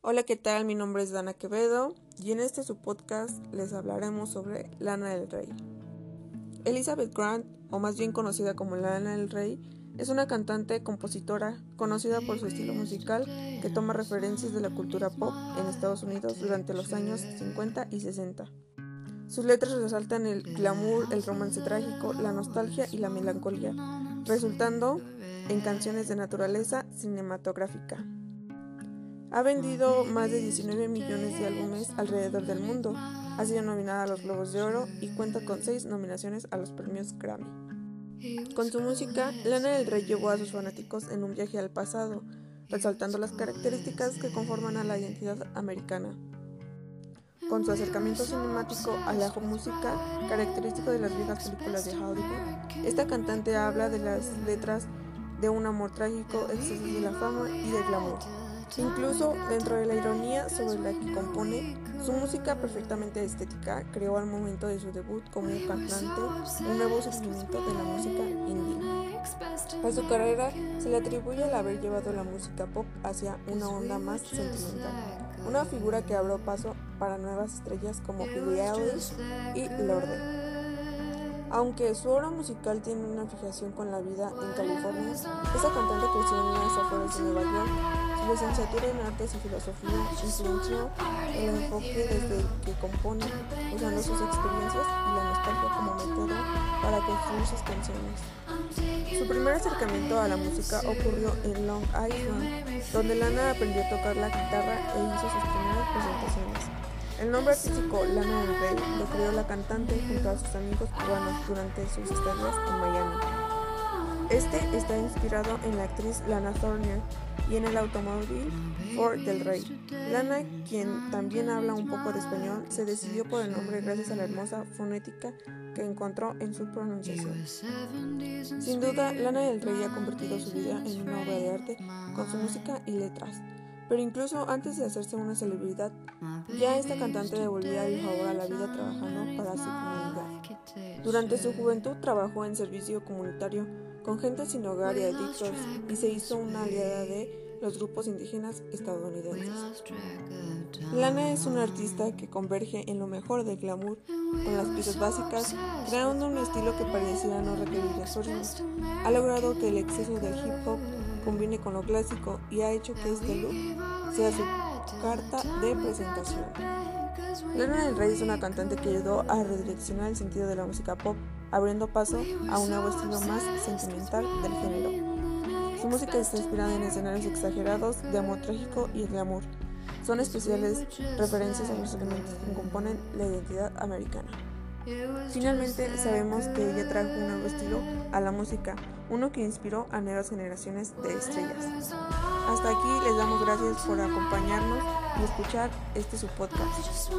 Hola, ¿qué tal? Mi nombre es Dana Quevedo y en este su podcast les hablaremos sobre Lana del Rey. Elizabeth Grant, o más bien conocida como Lana del Rey, es una cantante compositora conocida por su estilo musical que toma referencias de la cultura pop en Estados Unidos durante los años 50 y 60. Sus letras resaltan el glamour, el romance trágico, la nostalgia y la melancolía, resultando en canciones de naturaleza cinematográfica. Ha vendido más de 19 millones de álbumes alrededor del mundo, ha sido nominada a los Globos de Oro y cuenta con 6 nominaciones a los premios Grammy. Con su música, Lana del Rey llevó a sus fanáticos en un viaje al pasado, resaltando las características que conforman a la identidad americana. Con su acercamiento cinemático a la música, característico de las viejas películas de Hollywood, esta cantante habla de las letras de un amor trágico, exceso de la fama y del glamour. Incluso dentro de la ironía sobre la que compone, su música perfectamente estética creó al momento de su debut como cantante un nuevo surgimiento de la música indie. A su carrera se le atribuye el haber llevado la música pop hacia una onda más sentimental, una figura que abrió paso para nuevas estrellas como Billie Eilish y Lorde. Aunque su obra musical tiene una fijación con la vida en California, esta cantante creció en las afueras de Nueva York. Licenciatura en artes y filosofía influenció el enfoque desde que compone, usando sus experiencias y la nostalgia como método para construir sus canciones. Su primer acercamiento a la música ocurrió en Long Island, donde Lana aprendió a tocar la guitarra e hizo sus primeras presentaciones. El nombre artístico Lana del Rey lo creó la cantante junto a sus amigos cubanos durante sus estadías en Miami. Este está inspirado en la actriz Lana Turner y en el automóvil Ford del Rey. Lana, quien también habla un poco de español, se decidió por el nombre gracias a la hermosa fonética que encontró en su pronunciación. Sin duda, Lana del Rey ha convertido su vida en una obra de arte con su música y letras. Pero incluso antes de hacerse una celebridad, ya esta cantante devolvía el favor a la vida trabajando para su comunidad. Durante su juventud trabajó en servicio comunitario con gente sin hogar y adictos y se hizo una aliada de los grupos indígenas estadounidenses. Lana es una artista que converge en lo mejor del glamour con las piezas básicas, creando un estilo que pareciera no requerir esfuerzos. Ha logrado que el exceso del hip hop combine con lo clásico y ha hecho que este look sea su carta de presentación. Lana del Rey es una cantante que ayudó a redireccionar el sentido de la música pop, abriendo paso a un nuevo estilo más sentimental del género. Su música está inspirada en escenarios exagerados de amor trágico y de amor. Son especiales referencias a los elementos que componen la identidad americana. Finalmente sabemos que ella trajo un nuevo estilo a la música, uno que inspiró a nuevas generaciones de estrellas. Hasta aquí les damos gracias por acompañarnos y escuchar este su podcast.